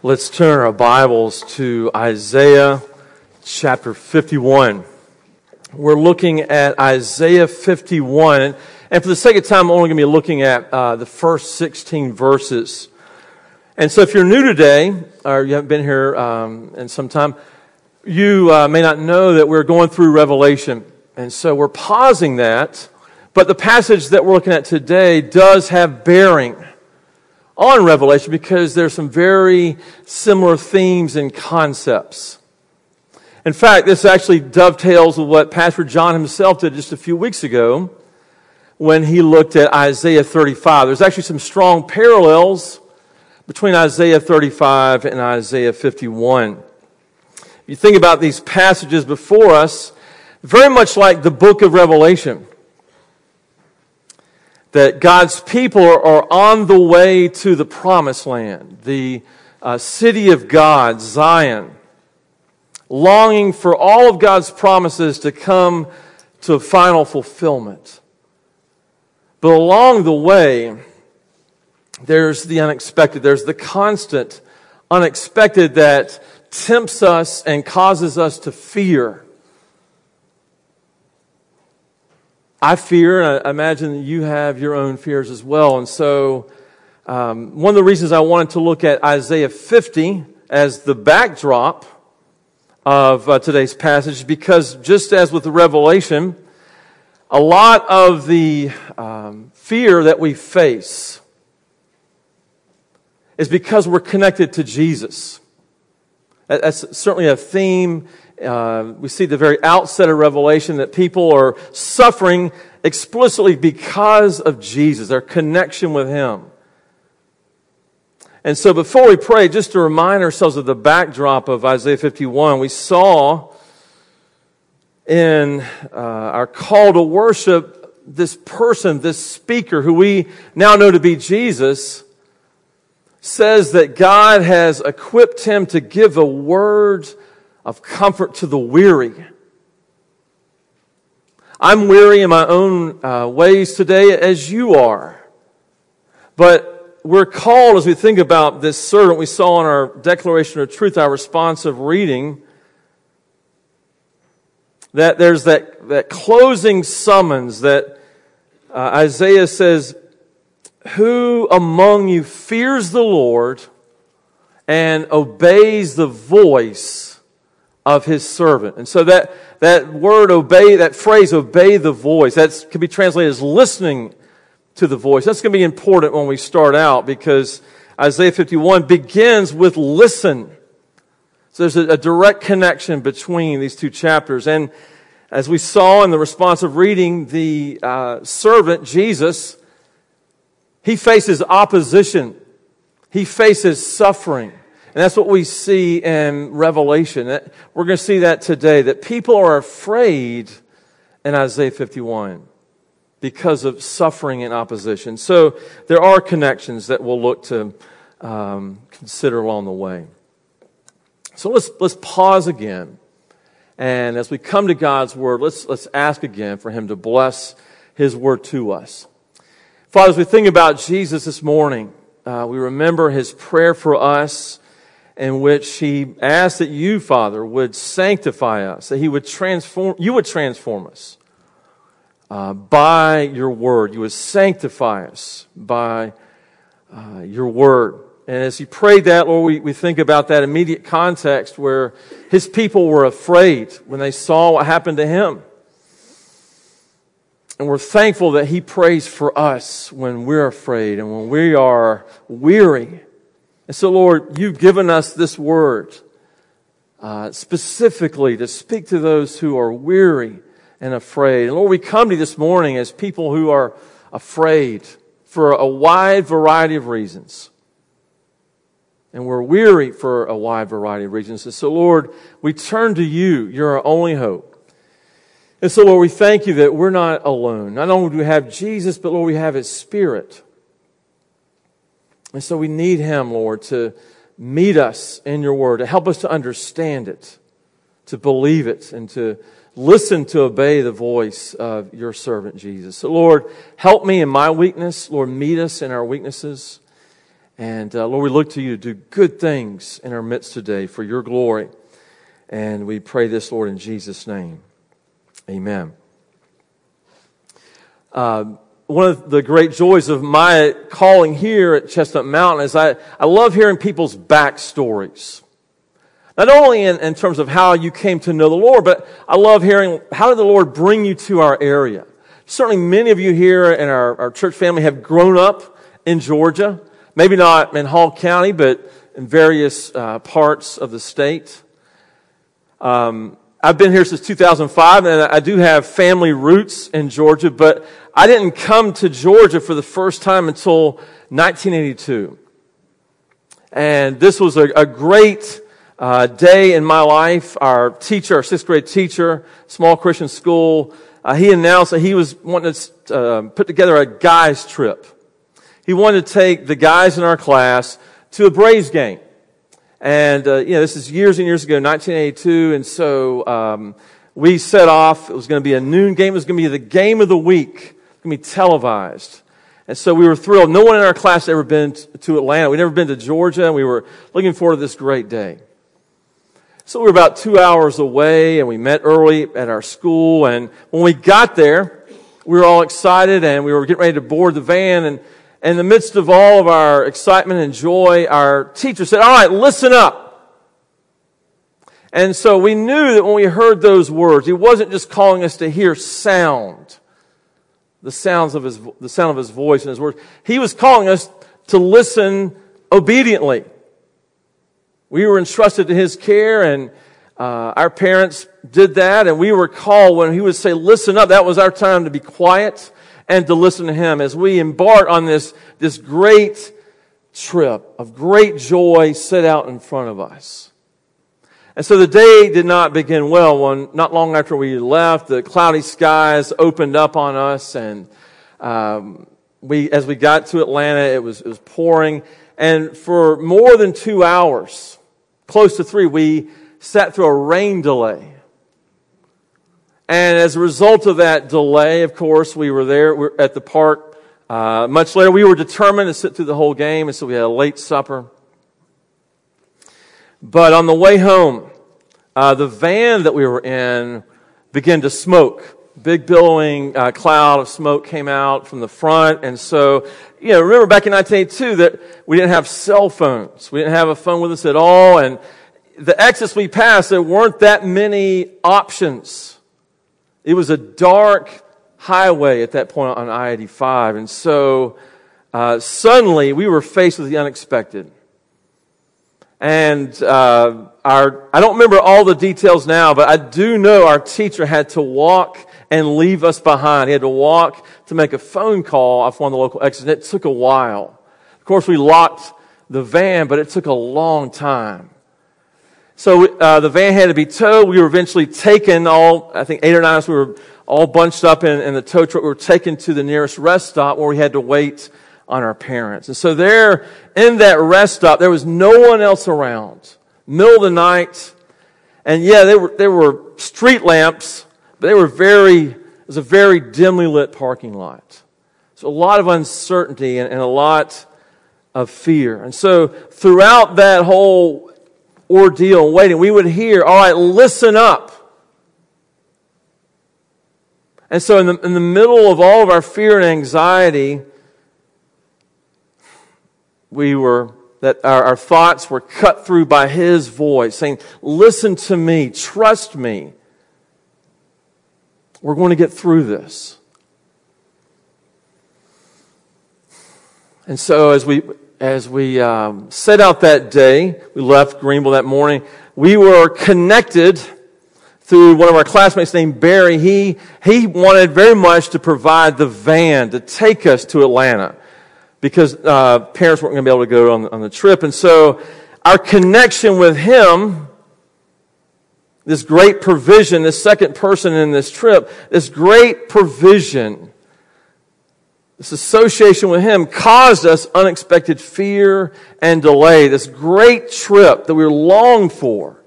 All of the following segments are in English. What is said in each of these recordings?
Let's turn our Bibles to Isaiah chapter 51. We're looking at Isaiah 51, and for the sake of time, I'm only going to be looking at uh, the first 16 verses. And so, if you're new today, or you haven't been here um, in some time, you uh, may not know that we're going through Revelation. And so, we're pausing that, but the passage that we're looking at today does have bearing on Revelation because there's some very similar themes and concepts. In fact, this actually dovetails with what Pastor John himself did just a few weeks ago when he looked at Isaiah 35. There's actually some strong parallels between Isaiah 35 and Isaiah 51. If you think about these passages before us, very much like the book of Revelation that God's people are on the way to the promised land, the uh, city of God, Zion, longing for all of God's promises to come to final fulfillment. But along the way, there's the unexpected, there's the constant unexpected that tempts us and causes us to fear. I fear, and I imagine you have your own fears as well. And so, um, one of the reasons I wanted to look at Isaiah 50 as the backdrop of uh, today's passage, because just as with the Revelation, a lot of the um, fear that we face is because we're connected to Jesus. That's certainly a theme uh, we see the very outset of Revelation that people are suffering explicitly because of Jesus, their connection with Him. And so before we pray, just to remind ourselves of the backdrop of Isaiah 51, we saw in uh, our call to worship this person, this speaker who we now know to be Jesus, says that God has equipped him to give a word of comfort to the weary. I'm weary in my own uh, ways today as you are. But we're called as we think about this servant we saw in our declaration of truth, our responsive reading, that there's that, that closing summons that uh, Isaiah says, Who among you fears the Lord and obeys the voice of his servant. And so that, that word obey, that phrase obey the voice, that can be translated as listening to the voice. That's going to be important when we start out because Isaiah 51 begins with listen. So there's a, a direct connection between these two chapters. And as we saw in the responsive reading, the uh, servant, Jesus, he faces opposition. He faces suffering. And that's what we see in Revelation. We're going to see that today, that people are afraid in Isaiah 51 because of suffering and opposition. So there are connections that we'll look to um, consider along the way. So let's, let's pause again. And as we come to God's word, let's, let's ask again for him to bless his word to us. Father, as we think about Jesus this morning, uh, we remember his prayer for us in which he asked that you, Father, would sanctify us, that he would transform, you would transform us uh, by your word. You would sanctify us by uh, your word. And as he prayed that, Lord, we, we think about that immediate context where his people were afraid when they saw what happened to him. And we're thankful that he prays for us when we're afraid and when we are weary and so, Lord, you've given us this word uh, specifically to speak to those who are weary and afraid. And Lord, we come to you this morning as people who are afraid for a wide variety of reasons. And we're weary for a wide variety of reasons. And so, Lord, we turn to you. You're our only hope. And so, Lord, we thank you that we're not alone. Not only do we have Jesus, but Lord, we have His Spirit. And so we need Him, Lord, to meet us in your word, to help us to understand it, to believe it, and to listen to obey the voice of your servant Jesus. So, Lord, help me in my weakness. Lord, meet us in our weaknesses. And uh, Lord, we look to you to do good things in our midst today for your glory. And we pray this, Lord, in Jesus' name. Amen. Uh, one of the great joys of my calling here at Chestnut Mountain is I, I love hearing people's backstories. Not only in, in terms of how you came to know the Lord, but I love hearing how did the Lord bring you to our area. Certainly many of you here in our, our church family have grown up in Georgia. Maybe not in Hall County, but in various uh, parts of the state. Um, I've been here since 2005, and I do have family roots in Georgia, but I didn't come to Georgia for the first time until 1982. And this was a, a great uh, day in my life. Our teacher, our sixth grade teacher, small Christian school, uh, he announced that he was wanting to uh, put together a guys trip. He wanted to take the guys in our class to a Braves game. And, uh, you know, this is years and years ago, 1982. And so um, we set off. It was going to be a noon game. It was going to be the game of the week. It was going to be televised. And so we were thrilled. No one in our class had ever been to Atlanta. We'd never been to Georgia. And we were looking forward to this great day. So we were about two hours away and we met early at our school. And when we got there, we were all excited and we were getting ready to board the van. And in the midst of all of our excitement and joy, our teacher said, all right, listen up. And so we knew that when we heard those words, he wasn't just calling us to hear sound, the sounds of his, the sound of his voice and his words. He was calling us to listen obediently. We were entrusted to his care and uh, our parents did that and we were called when he would say, listen up. That was our time to be quiet and to listen to him as we embark on this, this great trip of great joy set out in front of us. And so the day did not begin well when not long after we left, the cloudy skies opened up on us and, um, we, as we got to Atlanta, it was, it was pouring. And for more than two hours, close to three, we sat through a rain delay. And as a result of that delay, of course, we were there at the park uh, much later. We were determined to sit through the whole game, and so we had a late supper. But on the way home, uh, the van that we were in began to smoke. Big billowing uh, cloud of smoke came out from the front, and so you know, remember back in 1982 that we didn't have cell phones. We didn't have a phone with us at all. And the exits we passed, there weren't that many options. It was a dark highway at that point on I-85. And so, uh, suddenly we were faced with the unexpected. And, uh, our, I don't remember all the details now, but I do know our teacher had to walk and leave us behind. He had to walk to make a phone call off one of the local exits. And it took a while. Of course, we locked the van, but it took a long time. So uh, the van had to be towed. We were eventually taken all, I think eight or nine of us, we were all bunched up in, in the tow truck. We were taken to the nearest rest stop where we had to wait on our parents. And so there, in that rest stop, there was no one else around. Middle of the night. And yeah, there were, there were street lamps, but they were very it was a very dimly lit parking lot. So a lot of uncertainty and, and a lot of fear. And so throughout that whole ordeal and waiting, we would hear, all right, listen up. And so in the, in the middle of all of our fear and anxiety, we were, that our, our thoughts were cut through by His voice saying, listen to me, trust me. We're going to get through this. And so as we, as we um, set out that day, we left Greenville that morning, we were connected through one of our classmates named Barry. He, he wanted very much to provide the van to take us to Atlanta because uh, parents weren't going to be able to go on, on the trip. And so our connection with him this great provision, this second person in this trip, this great provision, this association with Him caused us unexpected fear and delay. This great trip that we were longed for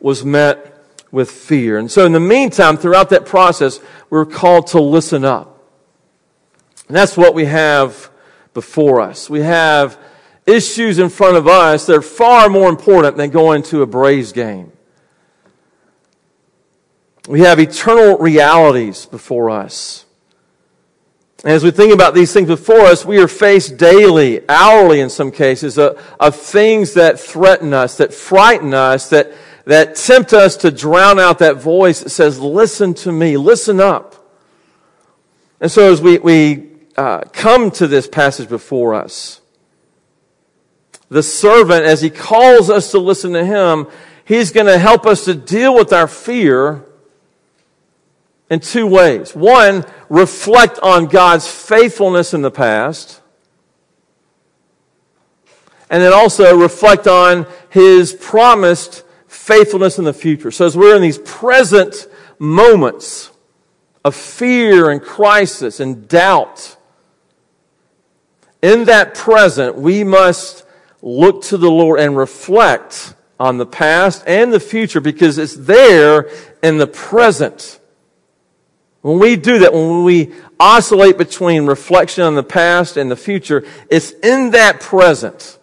was met with fear. And so in the meantime, throughout that process, we we're called to listen up. And that's what we have before us. We have issues in front of us that are far more important than going to a Braves game. We have eternal realities before us. As we think about these things before us, we are faced daily, hourly in some cases, of, of things that threaten us, that frighten us, that, that tempt us to drown out that voice that says, listen to me, listen up. And so as we, we uh, come to this passage before us, the servant, as he calls us to listen to him, he's going to help us to deal with our fear in two ways. One, reflect on God's faithfulness in the past. And then also reflect on his promised faithfulness in the future. So as we're in these present moments of fear and crisis and doubt, in that present, we must look to the Lord and reflect on the past and the future because it's there in the present. When we do that, when we oscillate between reflection on the past and the future, it's in that present,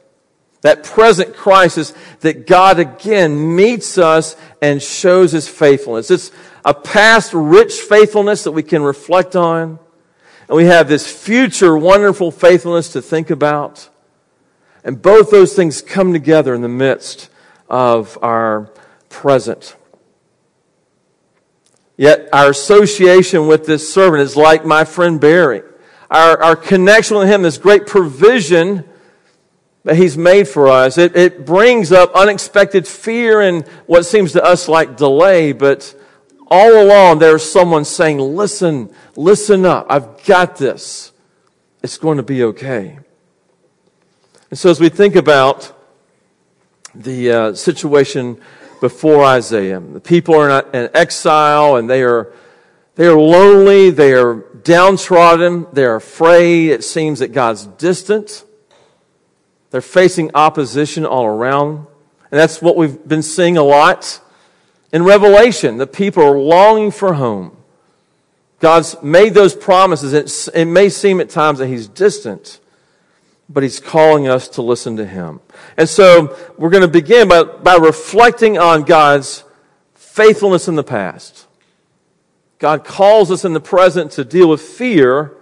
that present crisis, that God again meets us and shows his faithfulness. It's a past rich faithfulness that we can reflect on. And we have this future wonderful faithfulness to think about. And both those things come together in the midst of our present. Yet our association with this servant is like my friend Barry. Our, our connection with him, this great provision that he's made for us, it, it brings up unexpected fear and what seems to us like delay, but all along there's someone saying, listen, listen up. I've got this. It's going to be okay. And so as we think about the uh, situation before Isaiah. The people are in exile and they are, they are lonely, they are downtrodden, they're afraid. It seems that God's distant. They're facing opposition all around. And that's what we've been seeing a lot in Revelation. The people are longing for home. God's made those promises. It, it may seem at times that He's distant but he's calling us to listen to him. And so we're going to begin by, by reflecting on God's faithfulness in the past. God calls us in the present to deal with fear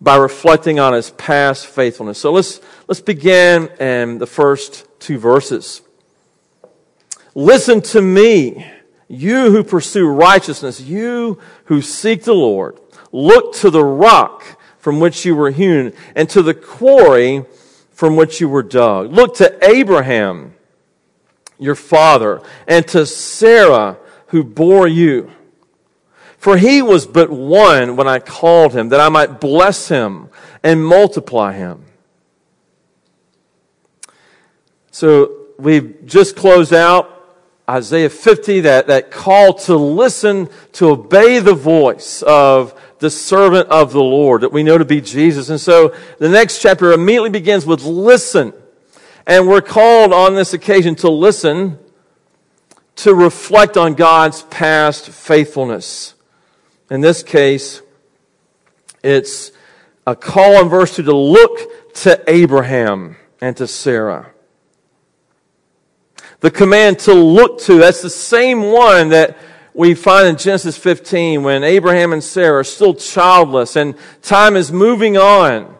by reflecting on his past faithfulness. So let's, let's begin in the first two verses. Listen to me, you who pursue righteousness, you who seek the Lord. Look to the rock from which you were hewn, and to the quarry from which you were dug. Look to Abraham, your father, and to Sarah, who bore you. For he was but one when I called him, that I might bless him and multiply him. So we've just closed out Isaiah 50, that, that call to listen, to obey the voice of the servant of the Lord that we know to be Jesus. And so the next chapter immediately begins with listen. And we're called on this occasion to listen, to reflect on God's past faithfulness. In this case, it's a call in verse 2 to look to Abraham and to Sarah. The command to look to, that's the same one that we find in Genesis 15 when Abraham and Sarah are still childless and time is moving on.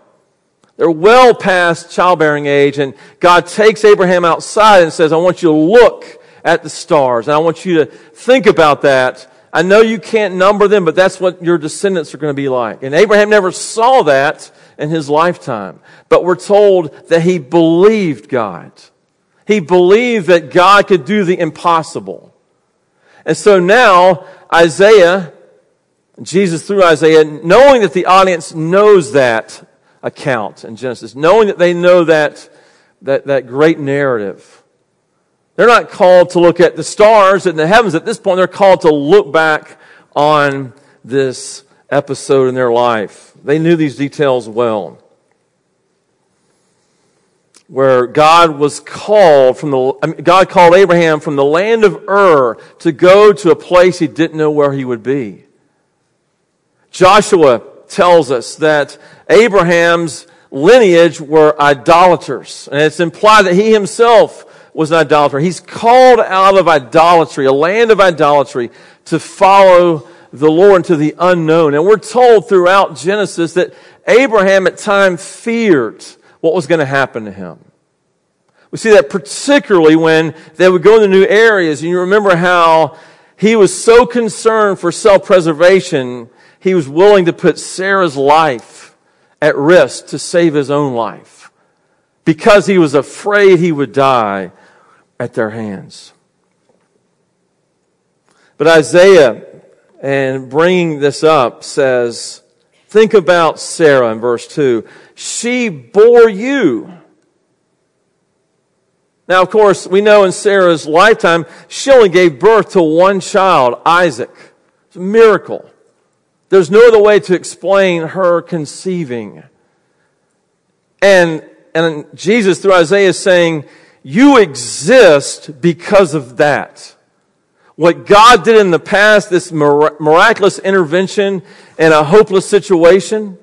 They're well past childbearing age and God takes Abraham outside and says, I want you to look at the stars and I want you to think about that. I know you can't number them, but that's what your descendants are going to be like. And Abraham never saw that in his lifetime, but we're told that he believed God. He believed that God could do the impossible. And so now, Isaiah, Jesus through Isaiah, knowing that the audience knows that account in Genesis, knowing that they know that, that, that great narrative, they're not called to look at the stars in the heavens. At this point, they're called to look back on this episode in their life. They knew these details well where God was called from the, I mean, God called Abraham from the land of Ur to go to a place he didn't know where he would be. Joshua tells us that Abraham's lineage were idolaters. And it's implied that he himself was an idolater. He's called out of idolatry, a land of idolatry, to follow the Lord into the unknown. And we're told throughout Genesis that Abraham at times feared what was going to happen to him. We see that particularly when they would go into new areas. And you remember how he was so concerned for self-preservation, he was willing to put Sarah's life at risk to save his own life because he was afraid he would die at their hands. But Isaiah, and bringing this up, says, think about Sarah in verse 2. She bore you. Now, of course, we know in Sarah's lifetime, she only gave birth to one child, Isaac. It's a miracle. There's no other way to explain her conceiving. And, and Jesus, through Isaiah, is saying, You exist because of that. What God did in the past, this miraculous intervention in a hopeless situation,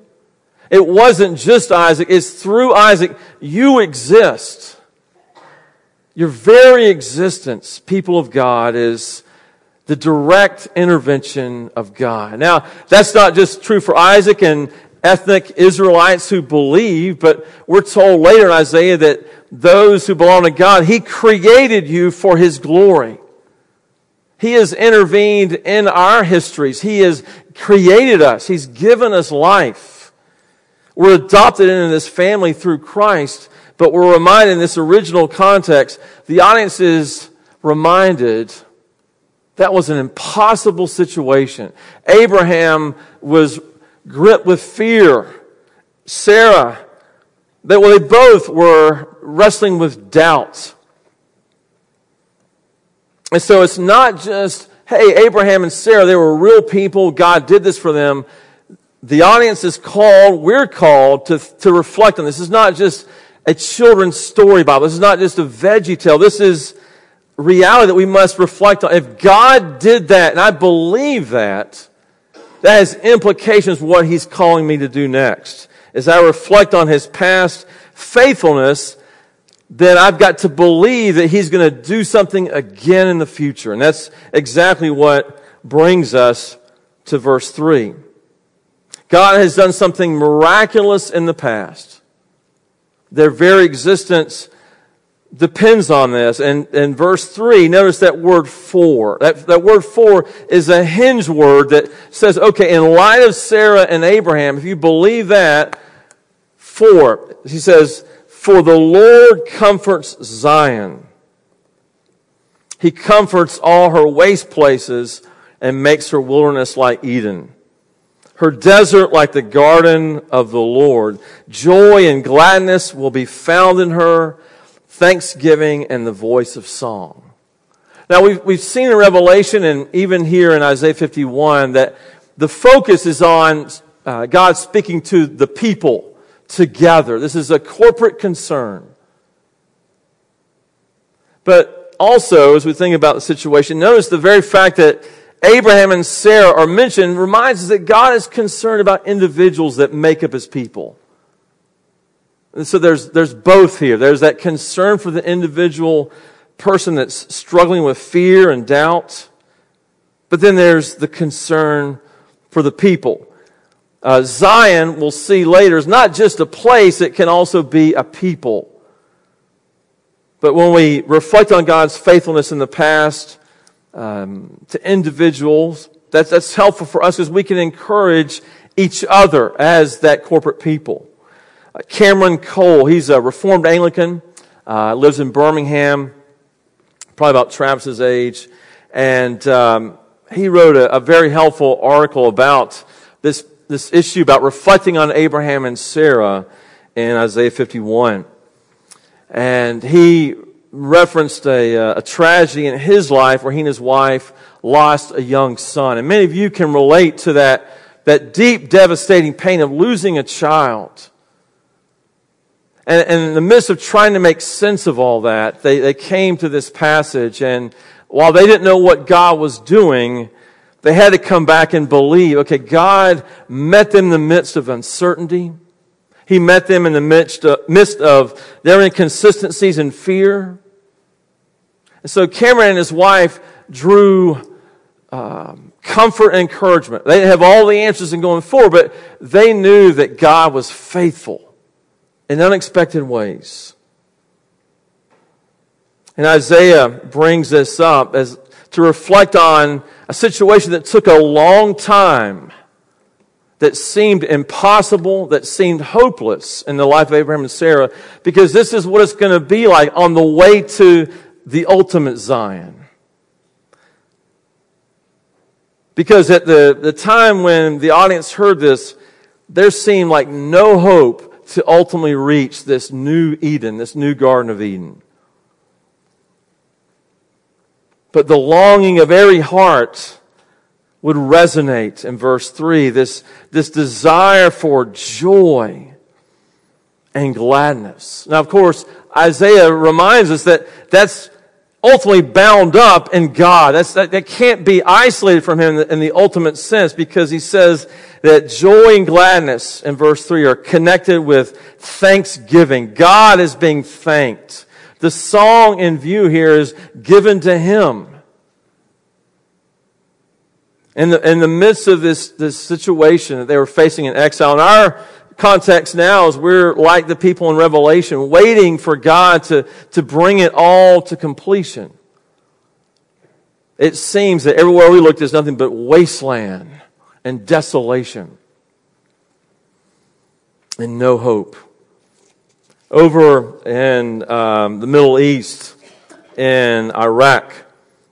it wasn't just Isaac, it's through Isaac you exist. Your very existence, people of God, is the direct intervention of God. Now, that's not just true for Isaac and ethnic Israelites who believe, but we're told later in Isaiah that those who belong to God, He created you for His glory. He has intervened in our histories. He has created us. He's given us life. We're adopted into this family through Christ, but we're reminded in this original context, the audience is reminded that was an impossible situation. Abraham was gripped with fear. Sarah, they, well, they both were wrestling with doubt. And so it's not just, hey, Abraham and Sarah, they were real people. God did this for them. The audience is called, we're called to, to reflect on this. This is not just a children's story Bible. This is not just a veggie tale. This is reality that we must reflect on. If God did that, and I believe that, that has implications for what He's calling me to do next. As I reflect on His past faithfulness, then I've got to believe that He's going to do something again in the future. And that's exactly what brings us to verse 3. God has done something miraculous in the past. Their very existence depends on this. And in verse 3, notice that word for. That, that word for is a hinge word that says, okay, in light of Sarah and Abraham, if you believe that, for, he says, for the Lord comforts Zion. He comforts all her waste places and makes her wilderness like Eden. Her desert like the garden of the Lord. Joy and gladness will be found in her thanksgiving, and the voice of song. Now, we've, we've seen in Revelation and even here in Isaiah 51 that the focus is on uh, God speaking to the people together. This is a corporate concern. But also, as we think about the situation, notice the very fact that Abraham and Sarah are mentioned reminds us that God is concerned about individuals that make up his people. And so there's, there's both here. There's that concern for the individual person that's struggling with fear and doubt. But then there's the concern for the people. Uh, Zion, we'll see later, is not just a place, it can also be a people. But when we reflect on God's faithfulness in the past um, to individuals, that's, that's helpful for us because we can encourage each other as that corporate people. Cameron Cole. He's a Reformed Anglican, uh, lives in Birmingham, probably about Travis's age. And um, he wrote a, a, very helpful article about this, this issue about reflecting on Abraham and Sarah in Isaiah 51. And he referenced a, uh, a tragedy in his life where he and his wife lost a young son. And many of you can relate to that, that deep, devastating pain of losing a child. And, and, in the midst of trying to make sense of all that, they, they came to this passage, and while they didn't know what God was doing, they had to come back and believe, okay, God met them in the midst of uncertainty. He met them in the midst of, midst of their inconsistencies and fear. And so Cameron and his wife drew um, comfort and encouragement. They didn't have all the answers in going forward, but they knew that God was faithful in unexpected ways. And Isaiah brings this up as to reflect on a situation that took a long time that seemed impossible, that seemed hopeless in the life of Abraham and Sarah, because this is what it's going to be like on the way to the ultimate Zion. Because at the, the time when the audience heard this, there seemed like no hope to ultimately reach this new Eden, this new Garden of Eden. But the longing of every heart would resonate in verse 3 this, this desire for joy and gladness. Now, of course, Isaiah reminds us that that's ultimately bound up in God. That's, that, that can't be isolated from Him in the, in the ultimate sense because He says that joy and gladness in verse 3 are connected with thanksgiving. God is being thanked. The song in view here is given to Him. In the, in the midst of this, this situation that they were facing in exile, in our context now is we're like the people in Revelation, waiting for God to, to bring it all to completion. It seems that everywhere we look, there's nothing but wasteland and desolation and no hope. Over in um, the Middle East, in Iraq,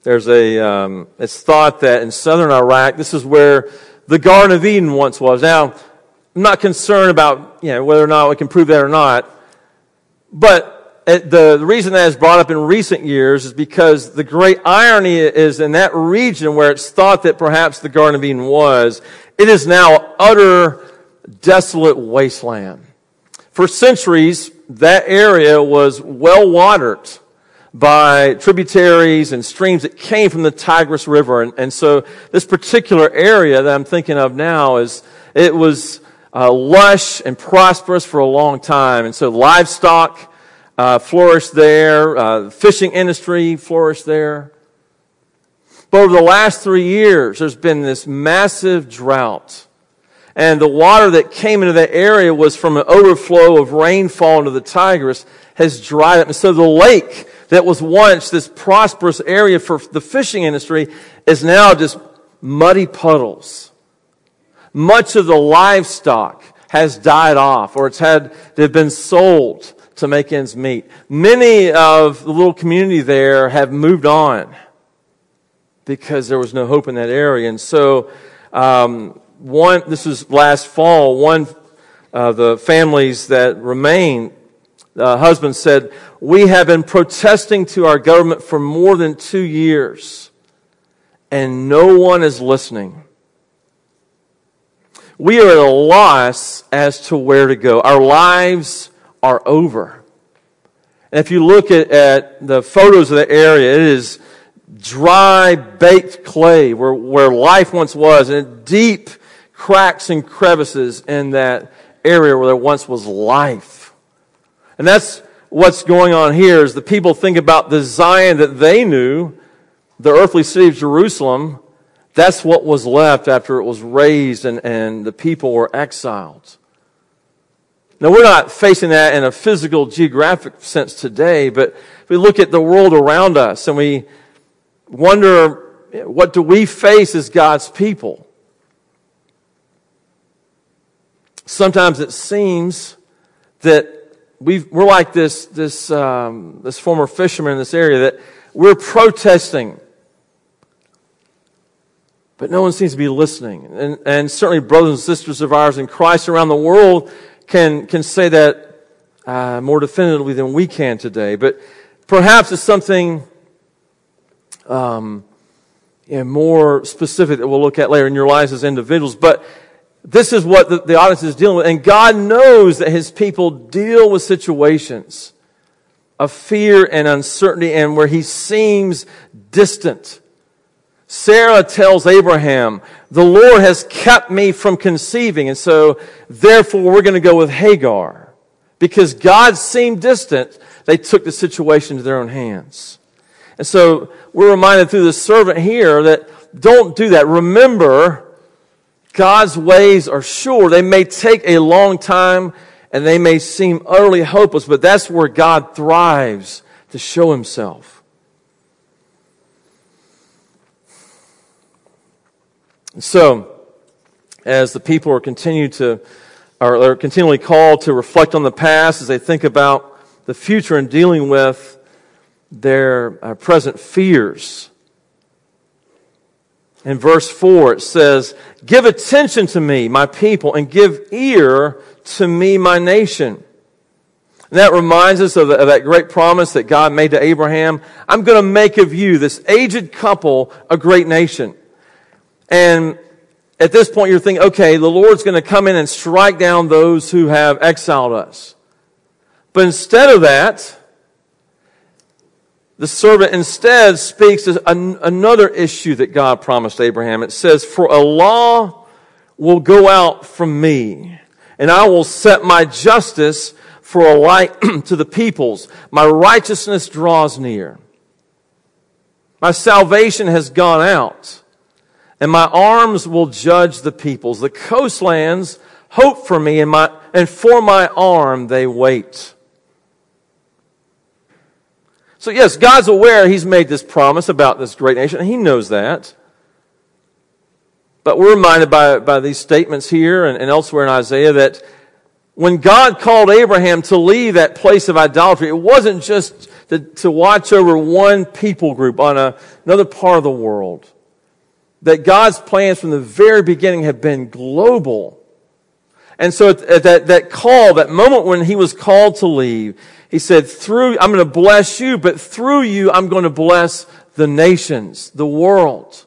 there's a, um, it's thought that in southern Iraq, this is where the Garden of Eden once was. Now, I'm not concerned about, you know, whether or not we can prove that or not. But uh, the, the reason that is brought up in recent years is because the great irony is in that region where it's thought that perhaps the Garden of Eden was, it is now utter desolate wasteland. For centuries, that area was well watered by tributaries and streams that came from the Tigris River. And, and so this particular area that I'm thinking of now is, it was uh, lush and prosperous for a long time. And so livestock uh, flourished there, uh, fishing industry flourished there. But over the last three years, there's been this massive drought. And the water that came into that area was from an overflow of rainfall into the Tigris has dried up. And so the lake that was once this prosperous area for the fishing industry is now just muddy puddles. Much of the livestock has died off or it's had, they've been sold to make ends meet. Many of the little community there have moved on because there was no hope in that area. And so, um, one, this was last fall, one of the families that remain the husband said, We have been protesting to our government for more than two years, and no one is listening. We are at a loss as to where to go. Our lives are over. And if you look at, at the photos of the area, it is dry, baked clay where, where life once was, and deep cracks and crevices in that area where there once was life. And that's what's going on here is the people think about the Zion that they knew, the earthly city of Jerusalem. That's what was left after it was razed and, and the people were exiled. Now, we're not facing that in a physical, geographic sense today, but if we look at the world around us and we wonder what do we face as God's people? Sometimes it seems that we are like this, this, um, this former fisherman in this area that we're protesting. But no one seems to be listening. And, and certainly brothers and sisters of ours in Christ around the world can, can say that uh, more definitively than we can today. But perhaps it's something um, yeah, more specific that we'll look at later in your lives as individuals. But this is what the, the audience is dealing with. And God knows that his people deal with situations of fear and uncertainty and where he seems distant. Sarah tells Abraham, the Lord has kept me from conceiving, and so therefore we're going to go with Hagar. Because God seemed distant, they took the situation to their own hands. And so we're reminded through the servant here that don't do that. Remember, God's ways are sure. They may take a long time and they may seem utterly hopeless, but that's where God thrives to show himself. So, as the people are continue to, are continually called to reflect on the past as they think about the future and dealing with their uh, present fears. In verse 4, it says, Give attention to me, my people, and give ear to me, my nation. And that reminds us of, the, of that great promise that God made to Abraham. I'm going to make of you, this aged couple, a great nation. And at this point, you're thinking, okay, the Lord's going to come in and strike down those who have exiled us. But instead of that, the servant instead speaks to an, another issue that God promised Abraham. It says, For a law will go out from me, and I will set my justice for a light to the peoples. My righteousness draws near. My salvation has gone out, and my arms will judge the peoples. The coastlands hope for me, and, my, and for my arm they wait. So, yes, God's aware He's made this promise about this great nation, and He knows that. But we're reminded by, by these statements here and, and elsewhere in Isaiah that when God called Abraham to leave that place of idolatry, it wasn't just to, to watch over one people group on a, another part of the world. That God's plans from the very beginning have been global. And so at that, that call, that moment when he was called to leave, he said, through, I'm going to bless you, but through you, I'm going to bless the nations, the world.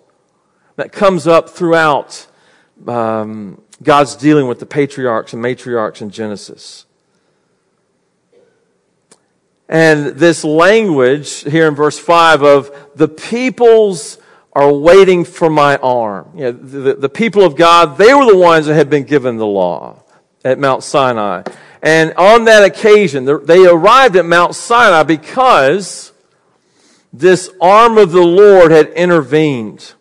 That comes up throughout um, God's dealing with the patriarchs and matriarchs in Genesis. And this language here in verse 5 of the peoples are waiting for my arm. You know, the, the people of God, they were the ones that had been given the law at Mount Sinai. And on that occasion, they arrived at Mount Sinai because this arm of the Lord had intervened.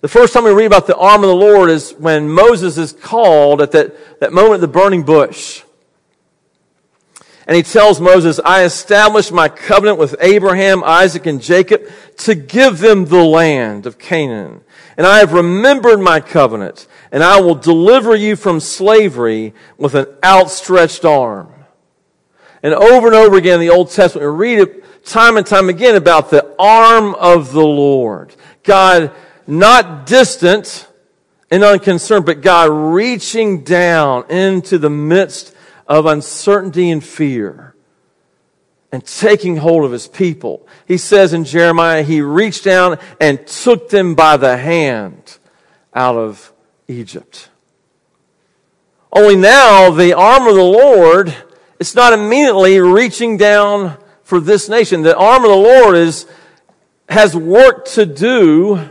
The first time we read about the arm of the Lord is when Moses is called at that, that moment of the burning bush. And he tells Moses, I established my covenant with Abraham, Isaac, and Jacob to give them the land of Canaan. And I have remembered my covenant and I will deliver you from slavery with an outstretched arm. And over and over again in the Old Testament, we read it time and time again about the arm of the Lord. God not distant and unconcerned, but God reaching down into the midst of uncertainty and fear and taking hold of his people. He says in Jeremiah, he reached down and took them by the hand out of Egypt. Only now the arm of the Lord is not immediately reaching down for this nation. The arm of the Lord is, has work to do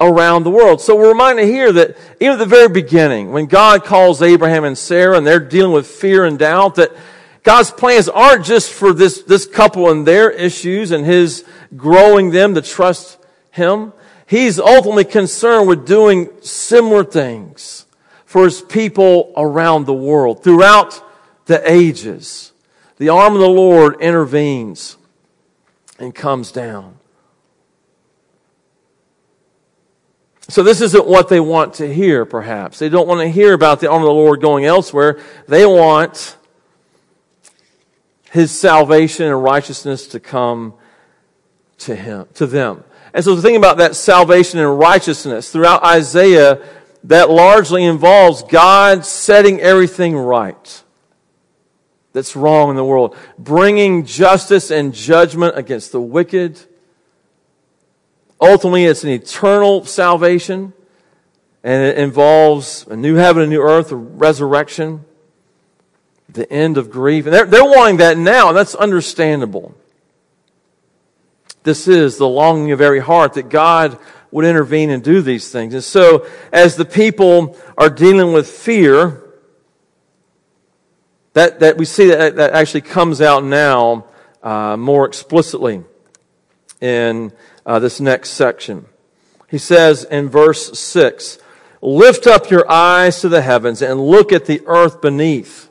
around the world. So we're reminded here that even at the very beginning, when God calls Abraham and Sarah and they're dealing with fear and doubt, that God's plans aren't just for this, this couple and their issues and His growing them to trust Him. He's ultimately concerned with doing similar things for his people around the world throughout the ages. The arm of the Lord intervenes and comes down. So this isn't what they want to hear, perhaps. They don't want to hear about the arm of the Lord going elsewhere. They want his salvation and righteousness to come to him, to them. And so the thing about that salvation and righteousness throughout Isaiah, that largely involves God setting everything right that's wrong in the world, bringing justice and judgment against the wicked. Ultimately, it's an eternal salvation, and it involves a new heaven, a new earth, a resurrection, the end of grief. And they're, they're wanting that now, and that's understandable. This is the longing of every heart that God would intervene and do these things. And so, as the people are dealing with fear, that, that we see that, that actually comes out now uh, more explicitly in uh, this next section. He says in verse 6 Lift up your eyes to the heavens and look at the earth beneath.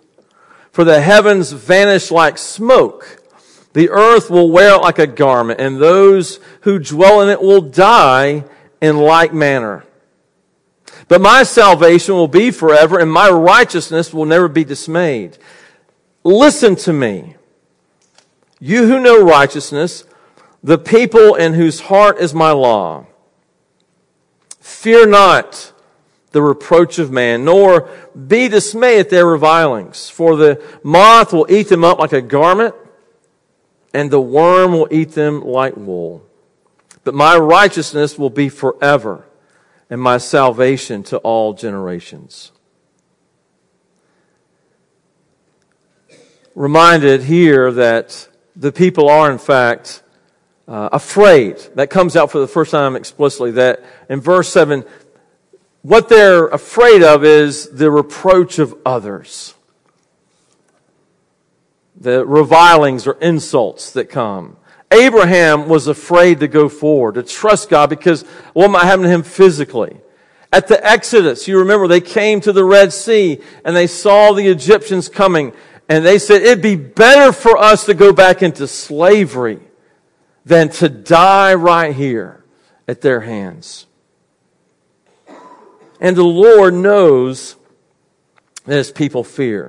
For the heavens vanish like smoke. The earth will wear it like a garment, and those who dwell in it will die in like manner. But my salvation will be forever, and my righteousness will never be dismayed. Listen to me. You who know righteousness, the people in whose heart is my law. Fear not the reproach of man, nor be dismayed at their revilings. For the moth will eat them up like a garment, and the worm will eat them like wool. But my righteousness will be forever, and my salvation to all generations. Reminded here that the people are, in fact, uh, afraid. That comes out for the first time explicitly. That in verse 7, what they're afraid of is the reproach of others, the revilings or insults that come. Abraham was afraid to go forward, to trust God because what might happen to him physically. At the Exodus, you remember they came to the Red Sea and they saw the Egyptians coming and they said, it'd be better for us to go back into slavery than to die right here at their hands. And the Lord knows that his people fear.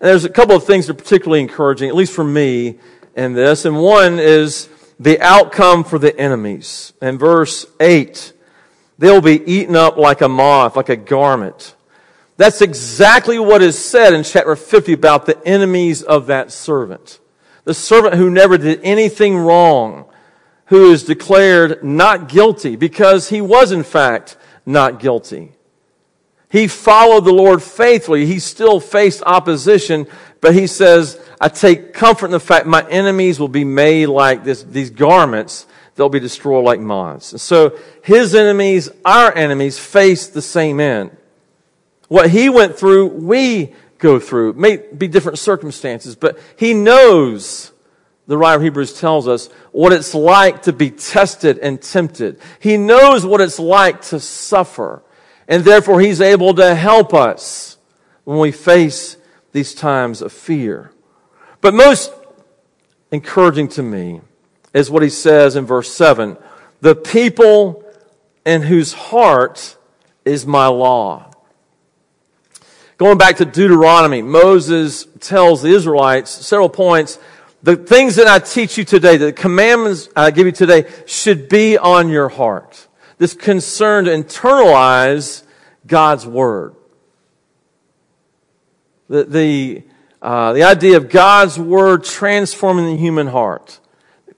And there's a couple of things that are particularly encouraging, at least for me, in this. And one is the outcome for the enemies. In verse 8, they'll be eaten up like a moth, like a garment. That's exactly what is said in chapter 50 about the enemies of that servant. The servant who never did anything wrong, who is declared not guilty because he was in fact not guilty. He followed the Lord faithfully. He still faced opposition, but he says, I take comfort in the fact my enemies will be made like this, these garments. They'll be destroyed like moths. And so his enemies, our enemies, face the same end. What he went through, we go through. It may be different circumstances, but he knows, the writer of Hebrews tells us, what it's like to be tested and tempted. He knows what it's like to suffer. And therefore, he's able to help us when we face these times of fear. But most encouraging to me is what he says in verse 7 the people in whose heart is my law. Going back to Deuteronomy, Moses tells the Israelites several points. The things that I teach you today, the commandments I give you today, should be on your heart. This concern to internalize God's word. The, the, uh, the idea of God's word transforming the human heart.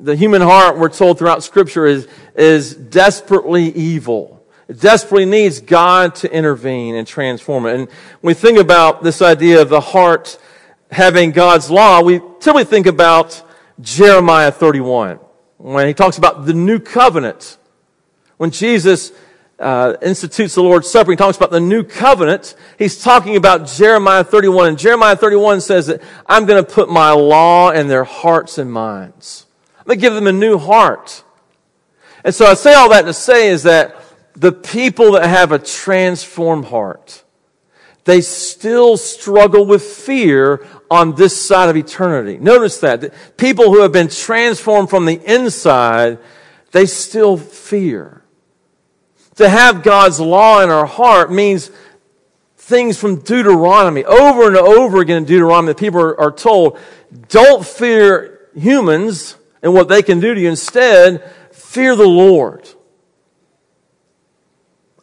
The human heart, we're told throughout Scripture, is, is desperately evil. Desperately needs God to intervene and transform it. And when we think about this idea of the heart having God's law, we typically think about Jeremiah 31 when he talks about the new covenant. When Jesus uh, institutes the Lord's Supper, he talks about the new covenant. He's talking about Jeremiah 31. And Jeremiah 31 says that I'm going to put my law in their hearts and minds. I'm going to give them a new heart. And so I say all that to say is that the people that have a transformed heart, they still struggle with fear on this side of eternity. Notice that. people who have been transformed from the inside, they still fear. To have God's law in our heart means things from Deuteronomy. Over and over again in Deuteronomy, people are, are told, don't fear humans and what they can do to you. Instead, fear the Lord.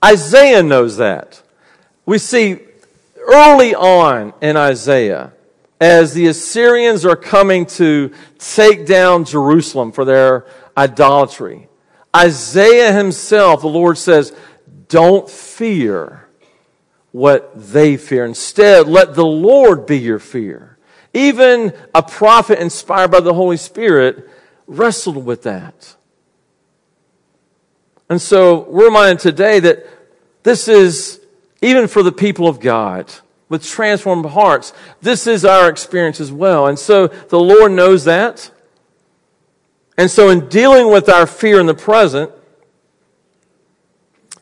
Isaiah knows that. We see early on in Isaiah, as the Assyrians are coming to take down Jerusalem for their idolatry, Isaiah himself, the Lord says, don't fear what they fear. Instead, let the Lord be your fear. Even a prophet inspired by the Holy Spirit wrestled with that. And so we're reminded today that this is, even for the people of God, with transformed hearts, this is our experience as well. And so the Lord knows that. And so in dealing with our fear in the present,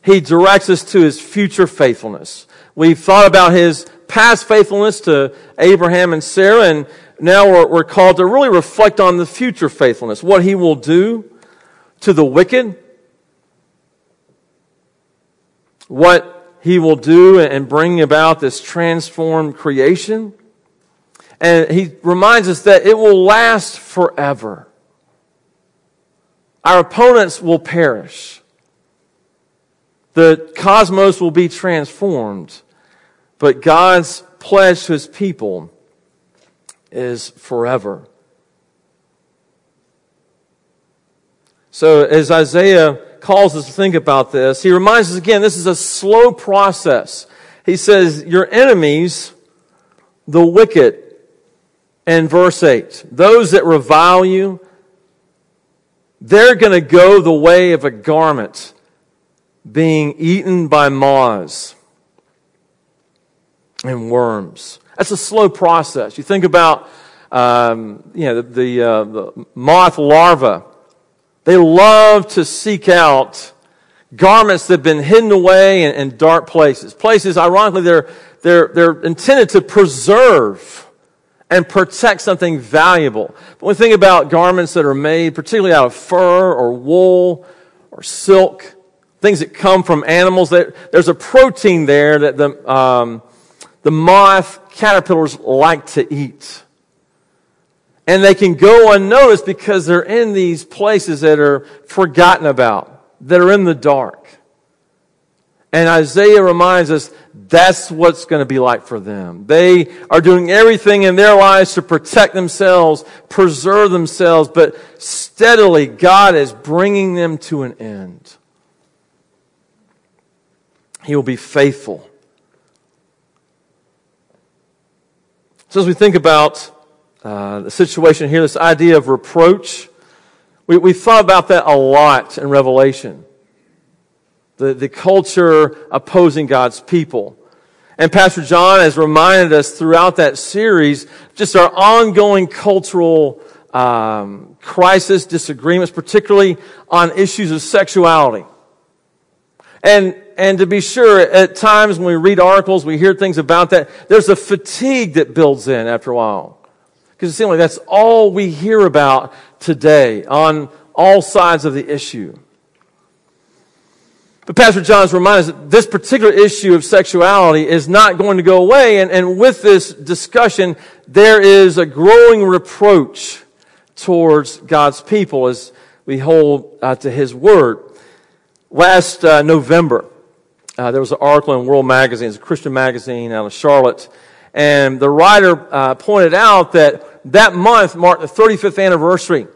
He directs us to His future faithfulness. We've thought about His past faithfulness to Abraham and Sarah, and now we're, we're called to really reflect on the future faithfulness, what He will do to the wicked, what he will do and bring about this transformed creation. And he reminds us that it will last forever. Our opponents will perish. The cosmos will be transformed. But God's pledge to his people is forever. So as Isaiah calls us to think about this. He reminds us again, this is a slow process. He says, Your enemies, the wicked, and verse 8, those that revile you, they're going to go the way of a garment being eaten by moths and worms. That's a slow process. You think about, um, you know, the, the, uh, the moth larva they love to seek out garments that have been hidden away in, in dark places. Places, ironically, they're, they're, they're intended to preserve and protect something valuable. But when we think about garments that are made, particularly out of fur or wool or silk, things that come from animals, that there's a protein there that the, um, the moth caterpillars like to eat. And they can go unnoticed because they're in these places that are forgotten about, that are in the dark. And Isaiah reminds us that's what's going to be like for them. They are doing everything in their lives to protect themselves, preserve themselves, but steadily God is bringing them to an end. He will be faithful. So as we think about uh, the situation here, this idea of reproach. We, we thought about that a lot in Revelation. The, the culture opposing God's people. And Pastor John has reminded us throughout that series just our ongoing cultural um, crisis, disagreements, particularly on issues of sexuality. And, and to be sure, at times when we read articles, we hear things about that, there's a fatigue that builds in after a while. Because it seems like that's all we hear about today on all sides of the issue. But Pastor John's reminds us that this particular issue of sexuality is not going to go away. And, and with this discussion, there is a growing reproach towards God's people as we hold uh, to His Word. Last uh, November, uh, there was an article in World Magazine, it's a Christian magazine out of Charlotte, and the writer uh, pointed out that that month marked the 35th anniversary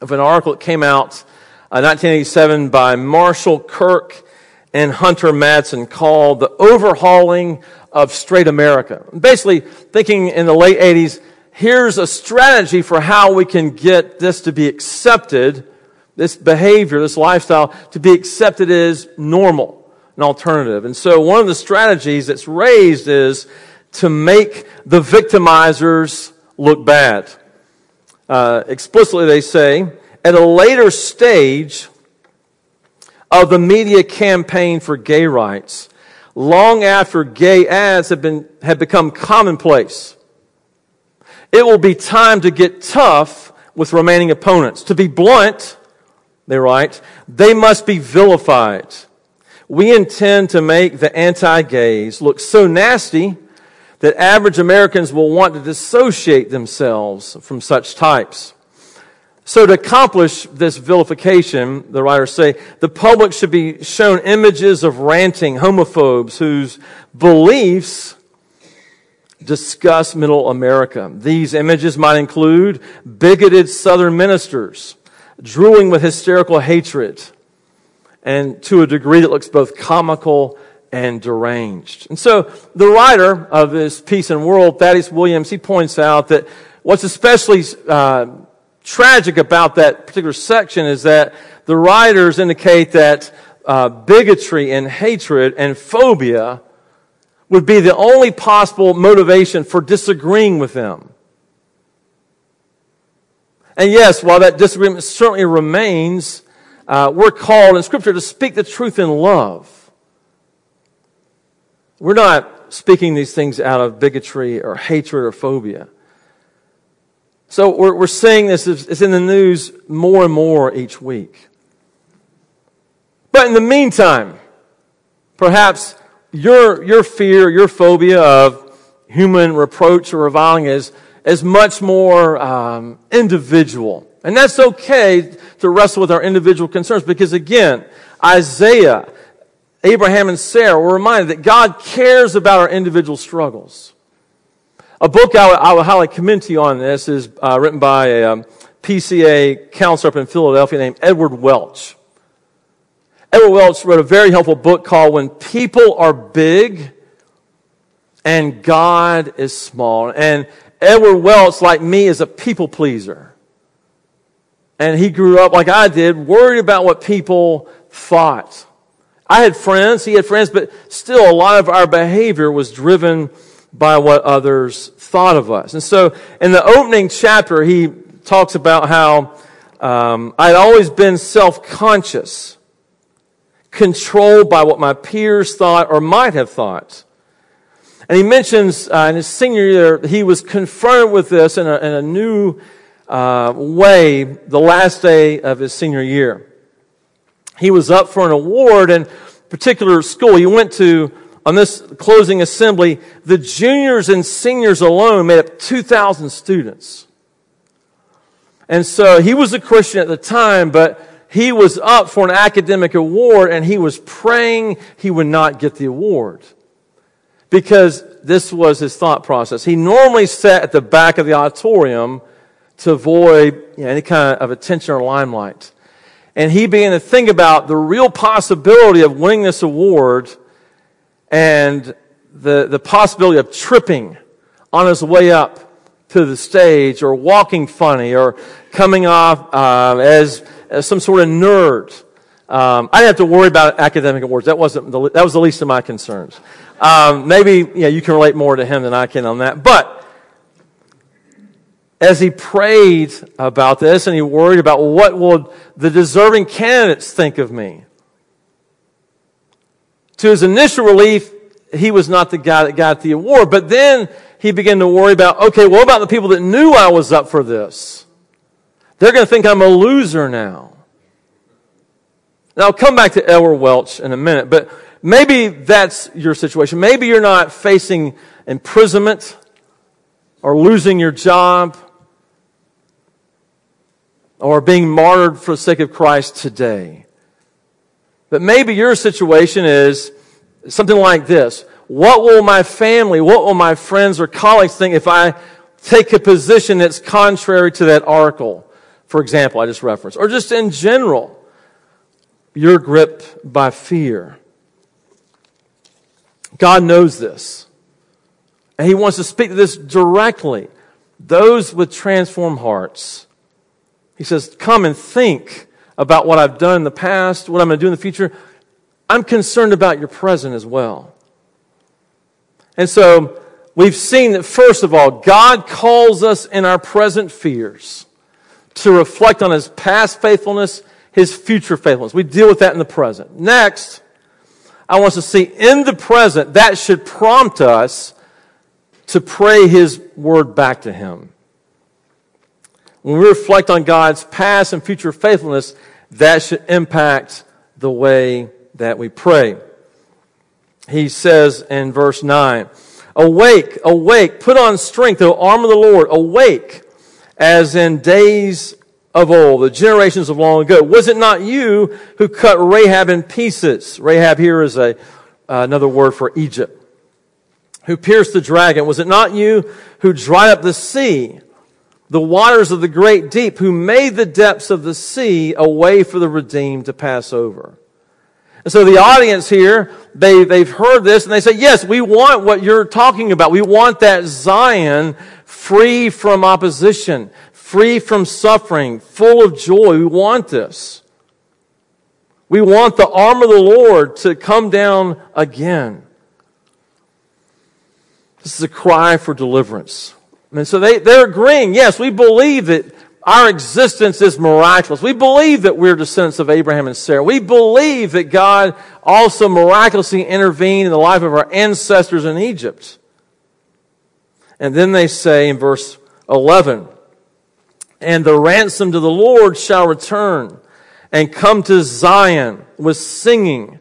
of an article that came out uh, 1987 by Marshall Kirk and Hunter Madsen called The Overhauling of Straight America. Basically, thinking in the late 80s, here's a strategy for how we can get this to be accepted, this behavior, this lifestyle, to be accepted as normal, an alternative. And so one of the strategies that's raised is to make the victimizers look bad. Uh, explicitly, they say, at a later stage of the media campaign for gay rights, long after gay ads have, been, have become commonplace, it will be time to get tough with remaining opponents. To be blunt, they write, they must be vilified. We intend to make the anti gays look so nasty that average Americans will want to dissociate themselves from such types. So to accomplish this vilification, the writers say, the public should be shown images of ranting homophobes whose beliefs discuss middle America. These images might include bigoted southern ministers drooling with hysterical hatred and to a degree that looks both comical and deranged. And so the writer of this Piece and World, Thaddeus Williams, he points out that what's especially uh, tragic about that particular section is that the writers indicate that uh, bigotry and hatred and phobia would be the only possible motivation for disagreeing with them. And yes, while that disagreement certainly remains, uh, we're called in Scripture to speak the truth in love. We're not speaking these things out of bigotry or hatred or phobia. So we're, we're seeing this, it's in the news more and more each week. But in the meantime, perhaps your, your fear, your phobia of human reproach or reviling is, is much more um, individual. And that's okay to wrestle with our individual concerns because, again, Isaiah, Abraham, and Sarah were reminded that God cares about our individual struggles. A book I would, I would highly commend to you on this is uh, written by a um, PCA counselor up in Philadelphia named Edward Welch. Edward Welch wrote a very helpful book called When People Are Big and God is Small. And Edward Welch, like me, is a people pleaser. And he grew up like I did, worried about what people thought. I had friends, he had friends, but still a lot of our behavior was driven by what others thought of us. And so in the opening chapter, he talks about how um, I'd always been self conscious, controlled by what my peers thought or might have thought. And he mentions uh, in his senior year, he was confronted with this in a, in a new uh, way the last day of his senior year. He was up for an award in particular school. He went to on this closing assembly, the juniors and seniors alone made up 2,000 students. And so he was a Christian at the time, but he was up for an academic award and he was praying he would not get the award. Because this was his thought process. He normally sat at the back of the auditorium to avoid you know, any kind of attention or limelight. And he began to think about the real possibility of winning this award and the, the possibility of tripping on his way up to the stage or walking funny or coming off uh, as, as some sort of nerd. Um, I didn't have to worry about academic awards. That wasn't the, that was the least of my concerns. Um, maybe yeah, you can relate more to him than I can on that. But as he prayed about this and he worried about what will the deserving candidates think of me, to his initial relief, he was not the guy that got the award. But then he began to worry about, okay, what about the people that knew I was up for this? They're going to think I'm a loser now. Now, I'll come back to Edward Welch in a minute, but maybe that's your situation. Maybe you're not facing imprisonment or losing your job or being martyred for the sake of Christ today. But maybe your situation is something like this. What will my family, what will my friends or colleagues think if I take a position that's contrary to that article, for example, I just referenced, or just in general, you're gripped by fear. God knows this. And He wants to speak to this directly. Those with transformed hearts. He says, Come and think about what I've done in the past, what I'm going to do in the future. I'm concerned about your present as well. And so we've seen that, first of all, God calls us in our present fears to reflect on his past faithfulness, his future faithfulness. We deal with that in the present. Next, I want us to see in the present, that should prompt us to pray his word back to him. When we reflect on God's past and future faithfulness, that should impact the way that we pray. He says in verse 9, Awake, awake, put on strength, the arm of the Lord, awake, as in days of old, the generations of long ago. Was it not you who cut Rahab in pieces? Rahab here is a, uh, another word for Egypt. Who pierced the dragon? Was it not you who dried up the sea? The waters of the great deep, who made the depths of the sea a way for the redeemed to pass over. And so the audience here, they, they've heard this and they say, yes, we want what you're talking about. We want that Zion free from opposition, free from suffering, full of joy. We want this. We want the arm of the Lord to come down again. This is a cry for deliverance. And so they, they're agreeing, yes, we believe that our existence is miraculous. We believe that we're descendants of Abraham and Sarah. We believe that God also miraculously intervened in the life of our ancestors in Egypt. And then they say in verse 11, and the ransom to the Lord shall return and come to Zion with singing.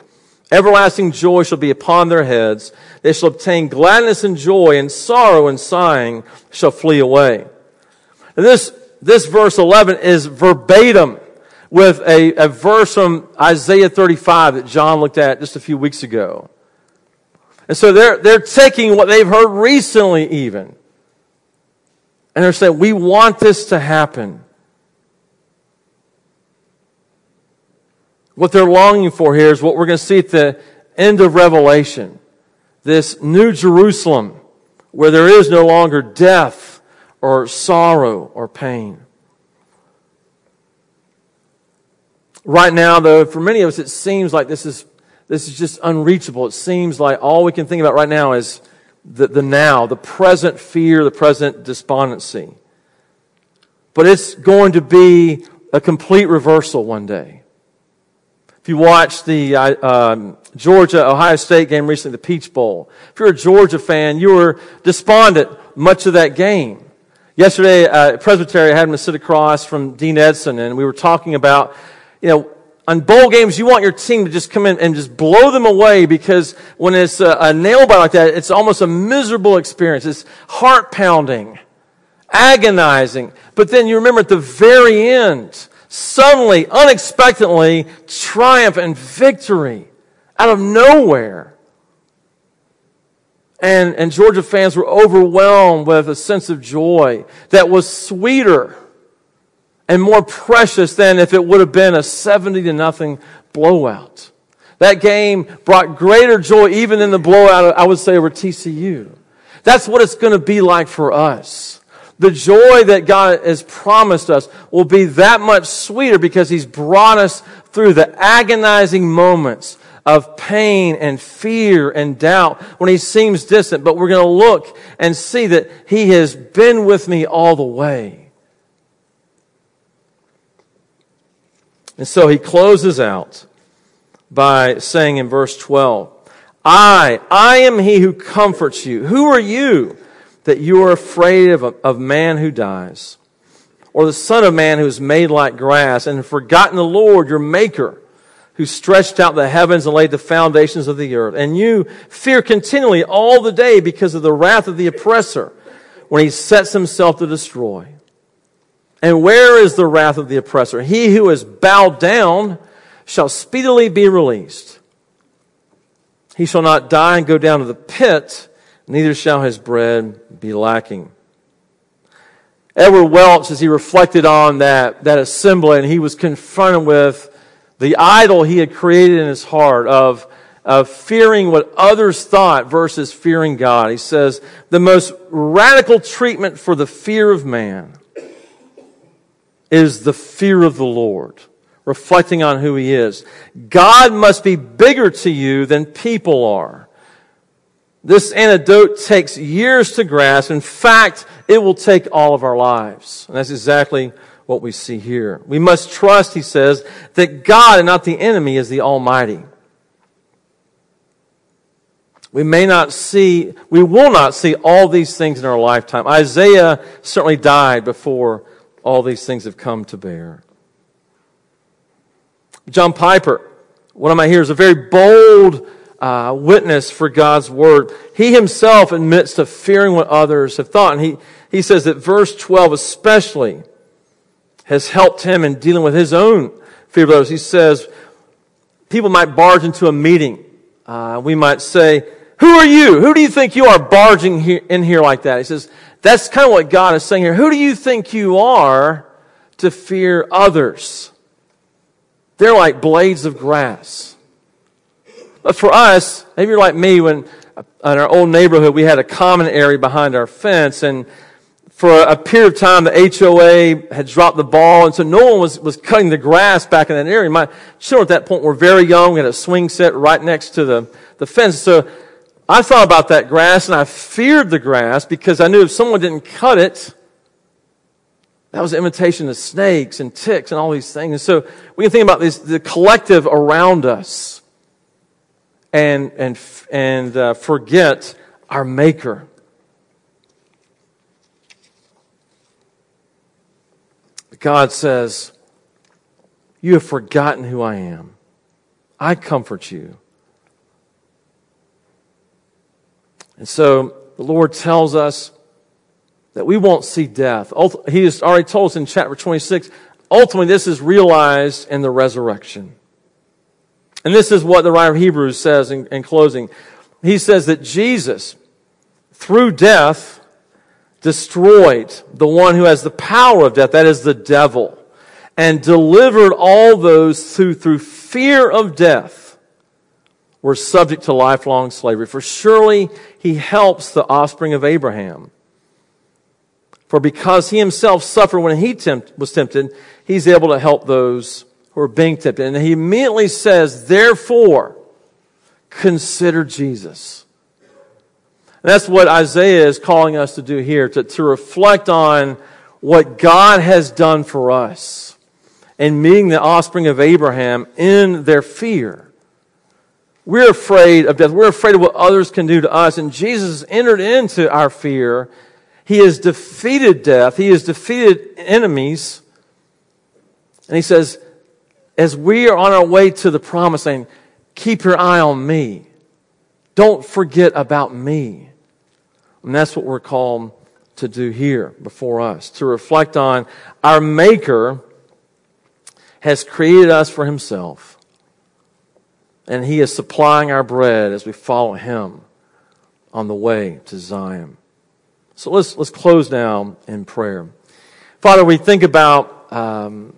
Everlasting joy shall be upon their heads. They shall obtain gladness and joy, and sorrow and sighing shall flee away. And this, this verse 11 is verbatim with a, a verse from Isaiah 35 that John looked at just a few weeks ago. And so they're, they're taking what they've heard recently, even. And they're saying, we want this to happen. What they're longing for here is what we're going to see at the end of Revelation. This new Jerusalem where there is no longer death or sorrow or pain. Right now, though, for many of us, it seems like this is, this is just unreachable. It seems like all we can think about right now is the, the now, the present fear, the present despondency. But it's going to be a complete reversal one day. If you watched the uh, um, Georgia Ohio State game recently, the Peach Bowl, if you're a Georgia fan, you were despondent much of that game. Yesterday, uh, Presbytery had me sit across from Dean Edson, and we were talking about, you know, on bowl games, you want your team to just come in and just blow them away because when it's a, a nail bite like that, it's almost a miserable experience. It's heart pounding, agonizing. But then you remember at the very end, suddenly, unexpectedly, triumph and victory out of nowhere. And, and Georgia fans were overwhelmed with a sense of joy that was sweeter and more precious than if it would have been a 70 to nothing blowout. That game brought greater joy even in the blowout, I would say, over TCU. That's what it's going to be like for us. The joy that God has promised us will be that much sweeter because He's brought us through the agonizing moments of pain and fear and doubt when He seems distant. But we're going to look and see that He has been with me all the way. And so he closes out by saying in verse 12, I, I am he who comforts you. Who are you that you are afraid of, of man who dies? Or the son of man who is made like grass and forgotten the Lord your maker who stretched out the heavens and laid the foundations of the earth. And you fear continually all the day because of the wrath of the oppressor when he sets himself to destroy. And where is the wrath of the oppressor? He who is bowed down shall speedily be released. He shall not die and go down to the pit, neither shall his bread be lacking. Edward Welch, as he reflected on that, that assembly, and he was confronted with the idol he had created in his heart of, of fearing what others thought versus fearing God. He says, the most radical treatment for the fear of man is the fear of the Lord, reflecting on who He is. God must be bigger to you than people are. This antidote takes years to grasp. In fact, it will take all of our lives. And that's exactly what we see here. We must trust, he says, that God and not the enemy is the Almighty. We may not see, we will not see all these things in our lifetime. Isaiah certainly died before all these things have come to bear. John Piper, one of my hearers, a very bold uh, witness for God's word. He himself admits to fearing what others have thought. And he, he says that verse 12 especially has helped him in dealing with his own fear of others. He says, people might barge into a meeting. Uh, we might say, who are you? Who do you think you are barging here, in here like that? He says, that's kind of what God is saying here. Who do you think you are to fear others? They're like blades of grass. But for us, maybe you're like me when uh, in our old neighborhood we had a common area behind our fence and for a period of time, the HOA had dropped the ball, and so no one was, was cutting the grass back in that area. My children at that point were very young. We had a swing set right next to the, the fence. So I thought about that grass, and I feared the grass because I knew if someone didn't cut it, that was an invitation to snakes and ticks and all these things. And so we can think about this, the collective around us and, and, and uh, forget our Maker. God says, You have forgotten who I am. I comfort you. And so the Lord tells us that we won't see death. He has already told us in chapter 26, ultimately, this is realized in the resurrection. And this is what the writer of Hebrews says in, in closing. He says that Jesus, through death, destroyed the one who has the power of death, that is the devil, and delivered all those who, through fear of death, were subject to lifelong slavery. For surely he helps the offspring of Abraham. For because he himself suffered when he tempt, was tempted, he's able to help those who are being tempted. And he immediately says, therefore, consider Jesus that's what Isaiah is calling us to do here, to, to reflect on what God has done for us and meeting the offspring of Abraham in their fear. We're afraid of death. We're afraid of what others can do to us. And Jesus entered into our fear. He has defeated death. He has defeated enemies. And he says, as we are on our way to the promise, saying, keep your eye on me. Don't forget about me. And that's what we're called to do here before us, to reflect on our Maker has created us for himself. And he is supplying our bread as we follow him on the way to Zion. So let's, let's close now in prayer. Father, we think about um,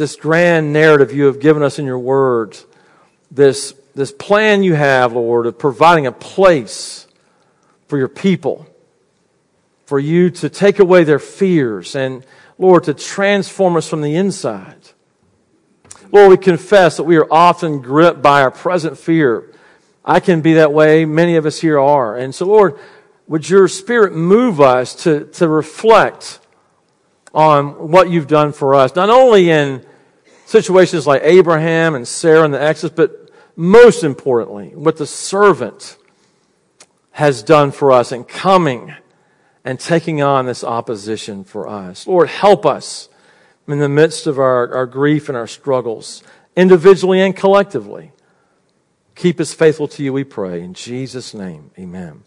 this grand narrative you have given us in your words, this, this plan you have, Lord, of providing a place for your people for you to take away their fears and, Lord, to transform us from the inside. Lord, we confess that we are often gripped by our present fear. I can be that way. Many of us here are. And so, Lord, would your spirit move us to, to reflect on what you've done for us, not only in situations like Abraham and Sarah and the Exodus, but most importantly, what the servant has done for us in coming and taking on this opposition for us. Lord, help us in the midst of our, our grief and our struggles, individually and collectively. Keep us faithful to you, we pray. In Jesus' name, amen.